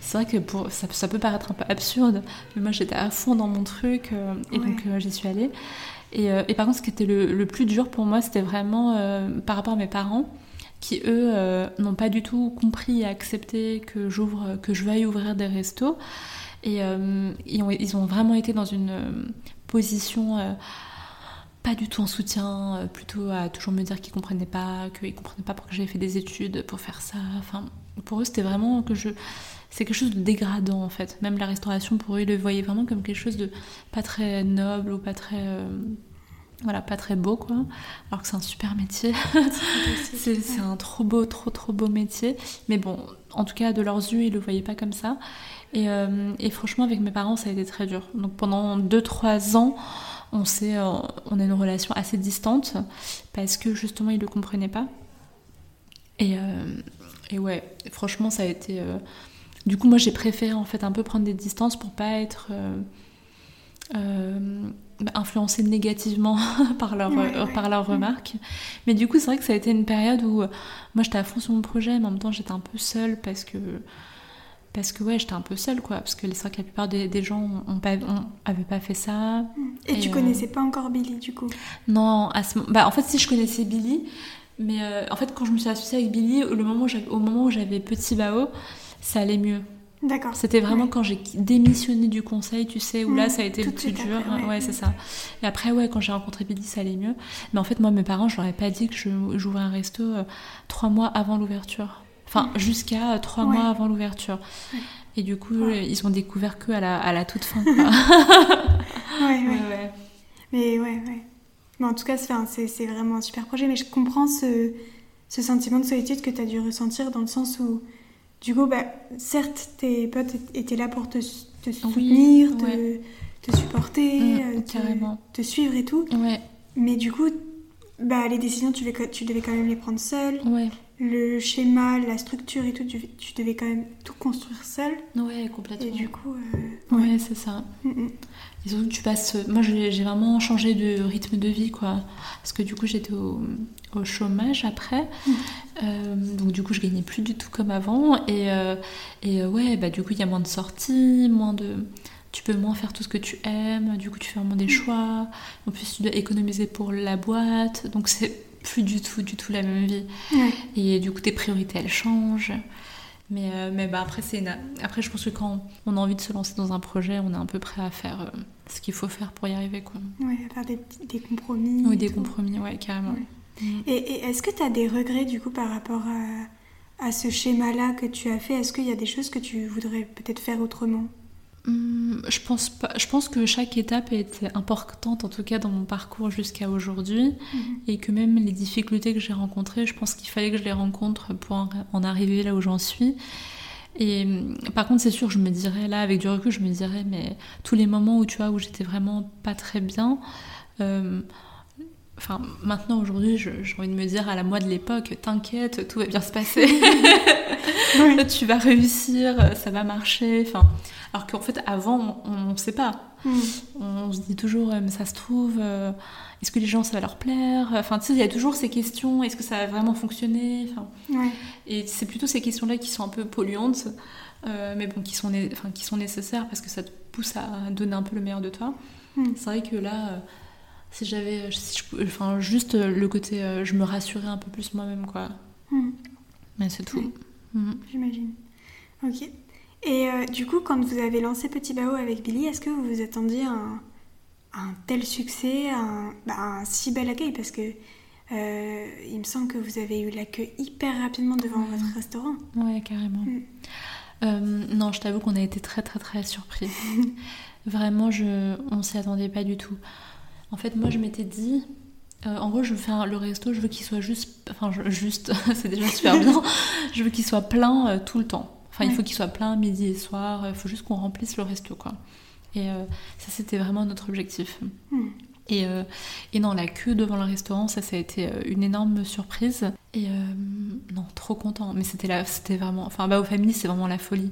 c'est vrai que pour, ça, ça, peut paraître un peu absurde, mais moi j'étais à fond dans mon truc euh, et donc j'y suis allée. Et, et, par contre, ce qui était le, le plus dur pour moi, c'était vraiment par rapport à mes parents qui eux euh, n'ont pas du tout compris et accepté que j'ouvre, que je veuille ouvrir des restos. Et euh, ils, ont, ils, ont, vraiment été dans une euh, position pas du tout en soutien, plutôt à toujours me dire qu'ils comprenaient pas, qu'ils comprenaient pas pourquoi j'avais fait des études pour faire ça. Enfin, pour eux, c'était vraiment que je. C'est quelque chose de dégradant en fait. Même la restauration, pour eux, ils le voyaient vraiment comme quelque chose de pas très noble ou pas très voilà, pas très beau quoi, alors que c'est un super métier. c'est un trop beau, trop trop beau métier. Mais bon, en tout cas, de leurs yeux, ils le voyaient pas comme ça. Et, euh, et franchement, avec mes parents, ça a été très dur. Donc pendant 2-3 ans, on, s'est, euh, on a une relation assez distante parce que justement, ils le comprenaient pas. Et, euh, et ouais, franchement, ça a été. Du coup, moi, j'ai préféré en fait un peu prendre des distances pour pas être euh, influencés négativement par leurs euh, par leurs remarques. Mais du coup, c'est vrai que ça a été une période où euh, moi j'étais à fond sur mon projet, mais en même temps j'étais un peu seule parce que parce que ouais, j'étais un peu seule quoi, parce que c'est vrai que la plupart des, des gens ont pas, pas fait ça. Et, tu connaissais pas encore Billy du coup? Non, à ce... bah en fait si je connaissais Billy, mais en fait quand je me suis associée avec Billy, le moment au moment où j'avais Petit Bao, ça allait mieux. D'accord. C'était vraiment quand j'ai démissionné du conseil, tu sais, où là ça a été le plus dur. ouais, c'est ça. Et après, ouais, quand j'ai rencontré Billy, ça allait mieux. Mais en fait, moi, mes parents, je leur ai pas dit que j'ouvrais un resto euh, trois mois avant l'ouverture. Enfin, jusqu'à euh, trois mois avant l'ouverture. Et du coup, ils ont découvert que à la, à la toute fin. Quoi. ouais, ouais, Mais ouais, ouais. Mais en tout cas, c'est vraiment un super projet. Mais je comprends ce, ce sentiment de solitude que tu as dû ressentir dans le sens où du coup, bah, certes, tes potes étaient là pour te, soutenir, te, supporter, mm, euh, te, suivre et tout. Mais du coup, bah, les décisions, tu devais, tu devais quand même les prendre seule. Le schéma, la structure et tout, tu, devais quand même tout construire seule. Ouais, complètement. Et du coup. Euh, ouais, c'est ça. Mm, mm tu passes. Moi, j'ai vraiment changé de rythme de vie, quoi. Parce que du coup, j'étais au, chômage après. Mmh. Euh, donc, du coup, je gagnais plus du tout comme avant. Et, euh, et ouais, bah, du coup, il y a moins de sorties, moins de. Tu peux moins faire tout ce que tu aimes. Du coup, tu fais vraiment des mmh. choix. En plus, tu dois économiser pour la boîte. Donc, c'est plus du tout, du tout la même vie. Et du coup, tes priorités, elles changent. Mais, euh, mais bah après, c'est après, je pense que quand on a envie de se lancer dans un projet, on est un peu prêt à faire euh, ce qu'il faut faire pour y arriver. Quoi. Ouais, à faire des, des compromis. Oui, des compromis, ouais, carrément. Mm. Et, est-ce que tu as des regrets du coup par rapport à, à ce schéma-là que tu as fait? Est-ce qu'il y a des choses que tu voudrais peut-être faire autrement? Je pense, pas, je pense que chaque étape été importante, en tout cas dans mon parcours jusqu'à aujourd'hui, mhm. et que même les difficultés que j'ai rencontrées, je pense qu'il fallait que je les rencontre pour en, arriver là où j'en suis. Et hum, par contre, c'est sûr, je me dirais, là, avec du recul, je me dirais, mais tous les moments où tu vois, où j'étais vraiment pas très bien, euh, Enfin, maintenant, aujourd'hui, j'ai envie de me dire à la moi de l'époque, t'inquiète, tout va bien se passer. tu vas réussir, ça va marcher. Enfin, alors qu'en fait, avant, on ne sait pas. Hmm. On se dit toujours, euh, mais ça se trouve, euh, est-ce que les gens, ça va leur plaire? Enfin, tu sais, il y a toujours ces questions, est-ce que ça va vraiment fonctionner? Enfin, Et c'est plutôt ces questions-là qui sont un peu polluantes, euh, mais bon, qui sont, qui sont nécessaires parce que ça te pousse à donner un peu le meilleur de toi. Mm. C'est vrai que là, euh, si j'avais, si pouvais- enfin, juste euh, le côté, euh, je me rassurais un peu plus moi-même, quoi. Hmm, Mais c'est tout. Oui. Mm. J'imagine. Ok. Et euh, du coup, quand vous avez lancé Petit Bao avec Billy, est-ce que vous vous attendiez à un, à un tel succès, à un, bah, à un si bel accueil? Parce que euh, il me semble que vous avez eu l'accueil hyper rapidement devant Ouais. votre restaurant. Ouais, carrément. Euh, non, je t'avoue qu'on a été très très très surpris. Vraiment, je, on s'y attendait pas du tout. En fait, moi, je m'étais dit, euh, en gros, je veux faire le resto, je veux qu'il soit juste, enfin, je- juste, c'est déjà super bien. Je veux qu'il soit plein euh, tout le temps. Enfin, il faut qu'il soit plein midi et soir. Il faut juste qu'on remplisse le resto, quoi. Et euh, ça, c'était vraiment notre objectif. Hmm. Et, euh, et non, la queue devant le restaurant, ça, ça a été euh, une énorme surprise. Et euh, non, trop content. Mais c'était là, c'était vraiment. Enfin, bah, aux familles, c'est vraiment la folie.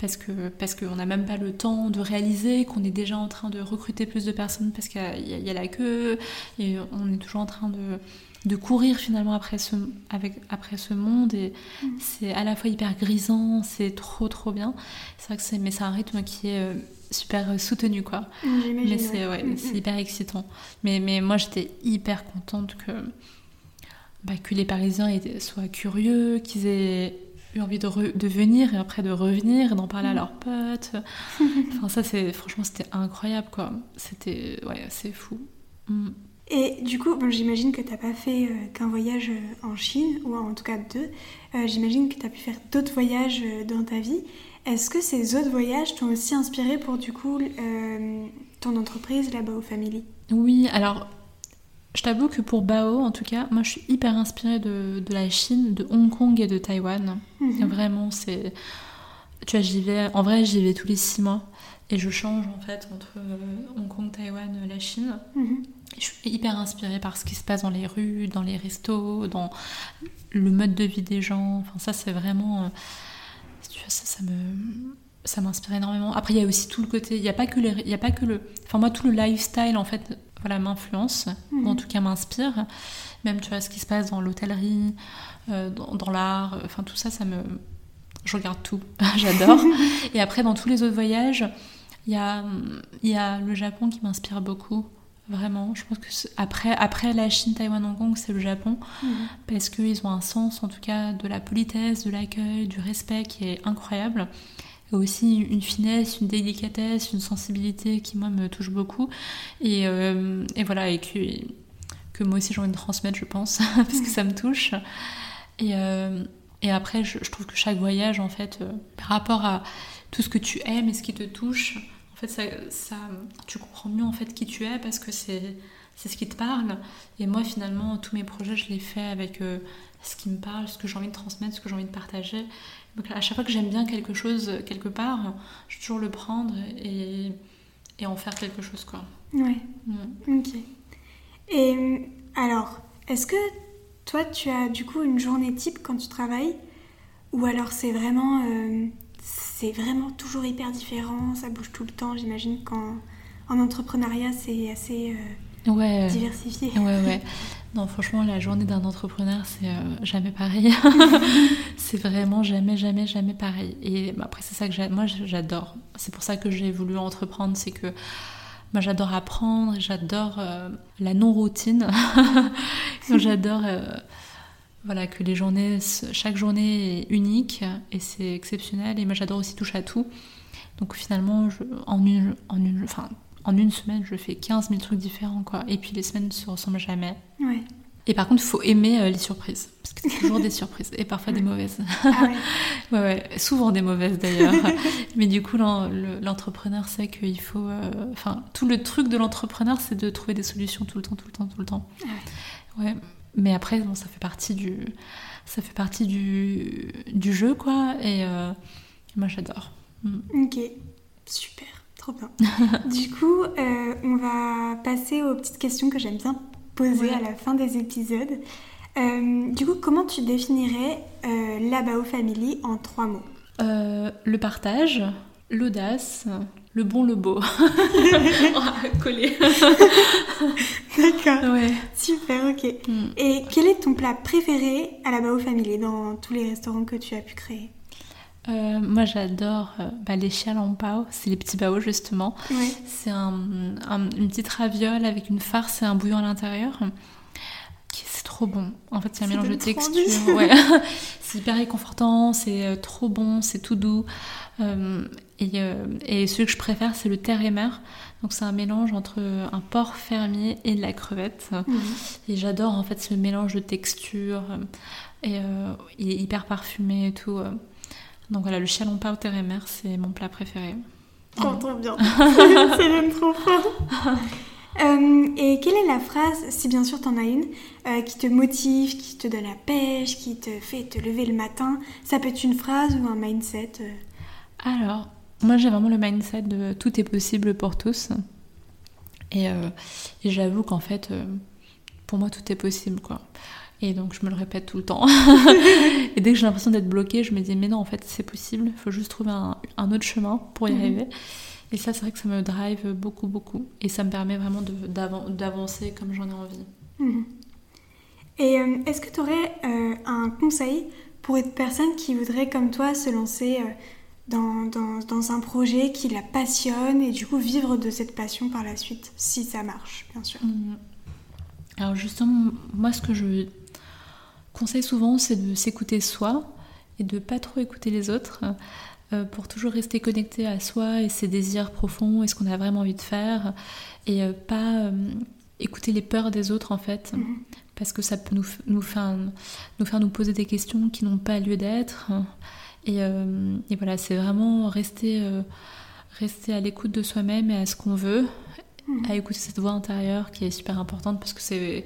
Parce que parce qu'on n'a même pas le temps de réaliser qu'on est déjà en train de recruter plus de personnes parce qu'il y, a- y la queue et on est toujours en train de, de courir finalement après ce, avec, après ce monde et Mm. c'est à la fois hyper grisant, c'est trop trop bien. C'est vrai que c'est mais c'est un rythme qui est euh, super soutenu quoi. J'imagine. Mais c'est ouais, Mm, c'est mm. hyper excitant. Mais, mais moi, j'étais hyper contente que, bah, que les Parisiens soient curieux, qu'ils aient eu envie de, venir et après de revenir, d'en parler à Mm. leurs potes. Enfin, ça, c'est franchement, c'était incroyable, quoi. C'était, ouais, c'est fou. Mm. Et du coup, bon, j'imagine que tu n'as pas fait euh, qu'un voyage euh, en Chine, ou en tout cas deux. Euh, j'imagine que tu as pu faire d'autres voyages dans ta vie. Est-ce que ces autres voyages t'ont aussi inspiré pour du coup euh, ton entreprise là-bas au Family? Oui, alors, je t'avoue que pour Bao, en tout cas, moi, je suis hyper inspirée de, de la Chine, de Hong Kong et de Taïwan. Mhm. Vraiment, c'est. Tu vois, j'y vais. En vrai, j'y vais tous les six mois. Et je change en fait entre euh, Hong Kong, Taïwan, la Chine. Mhm. Je suis hyper inspirée par ce qui se passe dans les rues, dans les restos, dans le mode de vie des gens. Enfin, ça, c'est vraiment. euh, tu vois, ça, ça me. Ça m'inspire énormément. Après, il y a aussi tout le côté. Il n'y a pas que les. Il y a pas que le. Enfin, moi, tout le lifestyle, en fait, voilà, m'influence. Ou en tout cas, m'inspire. Même, tu vois, ce qui se passe dans l'hôtellerie, euh, dans, dans l'art. euh, Enfin, tout ça, ça me. Je regarde tout. J'adore. Et après, dans tous les autres voyages, il y a, il y a le Japon qui m'inspire beaucoup. Vraiment, je pense que après, après la Chine, Taïwan, Hong Kong, c'est le Japon Mhm. parce qu'ils ont un sens, en tout cas, de la politesse, de l'accueil, du respect qui est incroyable. Aussi une finesse, une délicatesse, une sensibilité qui, moi, me touche beaucoup. Et, euh, et voilà, et que, que moi aussi j'ai envie de transmettre, je pense, parce que ça me touche. Et, euh, et après, je, trouve que chaque voyage, en fait, euh, par rapport à tout ce que tu aimes et ce qui te touche, en fait, ça, ça, tu comprends mieux en fait qui tu es parce que c'est c'est ce qui te parle. Et moi, finalement, tous mes projets, je les fais avec ce qui me parle, ce que j'ai envie de transmettre, ce que j'ai envie de partager. Donc, à chaque fois que j'aime bien quelque chose euh, quelque part, je vais toujours le prendre et, et en faire quelque chose, quoi. Ouais, Mm. ok. Et euh, alors, est-ce que toi, tu as du coup une journée type quand tu travailles? Ou alors c'est vraiment, euh, c'est vraiment toujours hyper différent, ça bouge tout le temps, j'imagine qu'en en entrepreneuriat, c'est assez euh, Ouais. diversifié. Ouais, ouais. Non, franchement, la journée d'un entrepreneur, c'est euh, jamais pareil. c'est vraiment jamais, jamais, jamais pareil. Et bah, après, c'est ça que moi j'adore. C'est pour ça que j'ai voulu entreprendre, c'est que moi j'adore apprendre, j'adore euh, la non-routine. j'adore euh, voilà, que les journées, chaque journée est unique et c'est exceptionnel. Et moi j'adore aussi touche à tout. Donc finalement, je, en, une, en, une, enfin, en une semaine, je fais 15 000 trucs différents. Quoi. Et puis les semaines ne se ressemblent jamais. Ouais. Et par contre, il faut aimer euh, les surprises. Parce que c'est toujours des surprises. Et parfois des mauvaises. Ah ouais. Ouais, ouais. Souvent des mauvaises d'ailleurs. Mais du coup, l'en- le- l'entrepreneur sait qu'il faut. euh, Enfin, tout le truc de l'entrepreneur, c'est de trouver des solutions tout le temps, tout le temps, tout le temps. Ah Ouais. Mais après, bon, ça fait partie du. Ça fait partie du, du jeu, quoi. Et euh, moi, j'adore. Mm. Ok, super, trop bien. du coup, euh, on va passer aux petites questions que j'aime bien poser Ouais. à la fin des épisodes. Euh, du coup, comment tu définirais euh, la Bao Family en trois mots? Le partage, l'audace, le bon, le beau. Collé. D'accord, Ouais. super, ok. Mm. Et quel est ton plat préféré à la Bao Family dans tous les restaurants que tu as pu créer? Euh, moi, j'adore euh, bah, les pao, c'est les petits baos justement. C'est un, une petite raviole avec une farce et un bouillon à l'intérieur. C'est trop bon. En fait, c'est un mélange de textures. Ouais. c'est hyper réconfortant, c'est euh, trop bon, c'est tout doux. et, et, celui que je préfère, c'est le terre et mer. Donc, c'est un mélange entre un porc fermier et de la crevette. Mhm. Et j'adore en fait ce mélange de textures. Et il est hyper parfumé et tout. Donc voilà, le chalon pao terre et mer, c'est mon plat préféré. T'entends bien. c'est même trop fort. Euh, et quelle est la phrase, si bien sûr t'en as une, euh, qui te motive, qui te donne la pêche, qui te fait te lever le matin? Ça peut être une phrase ou un mindset euh? Alors, moi j'ai vraiment le mindset de tout est possible pour tous. Et, et j'avoue qu'en fait, pour moi tout est possible quoi. Et donc je me le répète tout le temps. et dès que j'ai l'impression d'être bloquée, je me dis mais non en fait c'est possible, il faut juste trouver un, autre chemin pour y mhm. arriver. Et ça c'est vrai que ça me drive beaucoup beaucoup et ça me permet vraiment d'avancer comme j'en ai envie. Mhm. Et euh, est-ce que tu aurais euh, un conseil pour une personne qui voudrait comme toi se lancer euh, dans, dans, dans, un projet qui la passionne et du coup vivre de cette passion par la suite, si ça marche bien sûr? Mhm. Alors justement, moi ce que je conseille souvent, c'est de s'écouter soi et de pas trop écouter les autres euh, pour toujours rester connecté à soi et ses désirs profonds et ce qu'on a vraiment envie de faire et euh, pas euh, écouter les peurs des autres en fait mhm. parce que ça peut nous, nous, faire, nous faire nous poser des questions qui n'ont pas lieu d'être et, et, voilà c'est vraiment rester, rester à l'écoute de soi-même et à ce qu'on veut. À écouter cette voix intérieure qui est super importante parce que c'est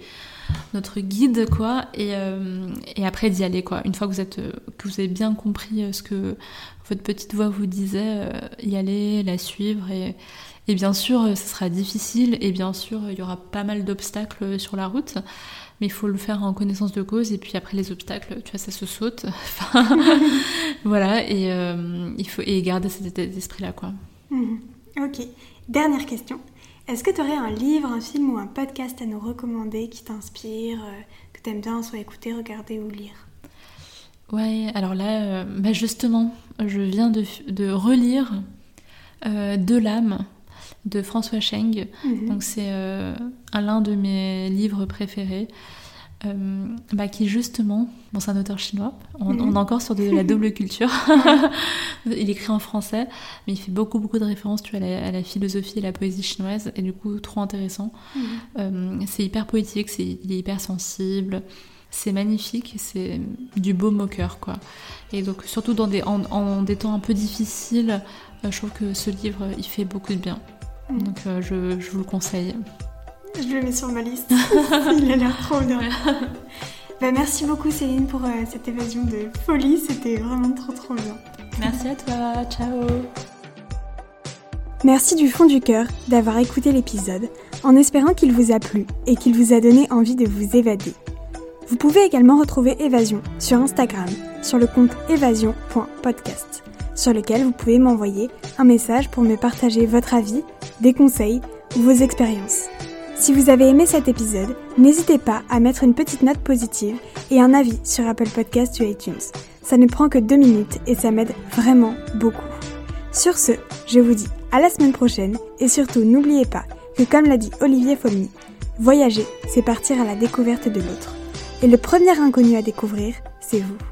notre guide, quoi, euh, et, après d'y aller, quoi. Une fois que vous, êtes, que vous avez bien compris euh, ce que votre petite voix vous disait, euh, y aller, la suivre, et, et bien sûr, ce sera difficile, et bien sûr, il y aura pas mal d'obstacles sur la route, mais il faut le faire en connaissance de cause, et puis après les obstacles, tu vois, ça se saute. voilà, et il faut et garder cet état d'esprit-là, quoi. Mhm. Ok. Dernière question. Est-ce que tu aurais un livre, un film ou un podcast à nous recommander qui t'inspire, euh, que tu aimes bien soit écouter, regarder ou lire? Ouais, alors là, euh, bah justement, je viens de, relire euh, De l'âme de François Cheng. Mhm. Donc c'est l'un de mes livres préférés. Euh, bah, qui justement, bon c'est un auteur chinois, on, mhm. est encore sur de la double culture, il écrit en français, mais il fait beaucoup beaucoup de références tu vois, à, la, philosophie et la poésie chinoise, et du coup trop intéressant. Mhm. Euh, c'est hyper poétique, c'est, il est hyper sensible, c'est magnifique, c'est du beau moqueur quoi. Et donc surtout dans des, en, des temps un peu difficiles, euh, je trouve que ce livre il fait beaucoup de bien. Mhm. Donc je, je vous le conseille. Je le mets sur ma liste. Il a l'air trop bien. Bah, merci beaucoup Céline pour euh, cette évasion de folie. C'était vraiment trop trop bien. Merci à toi. Ciao. Merci du fond du cœur d'avoir écouté l'épisode en espérant qu'il vous a plu et qu'il vous a donné envie de vous évader. Vous pouvez également retrouver Évasion sur Instagram sur le compte évasion.podcast sur lequel vous pouvez m'envoyer un message pour me partager votre avis, des conseils ou vos expériences. Si vous avez aimé cet épisode, n'hésitez pas à mettre une petite note positive et un avis sur Apple Podcasts ou iTunes. Ça ne prend que deux minutes et ça m'aide vraiment beaucoup. Sur ce, je vous dis à la semaine prochaine et surtout n'oubliez pas que comme l'a dit Olivier Folmy, voyager, c'est partir à la découverte de l'autre. Et le premier inconnu à découvrir, c'est vous.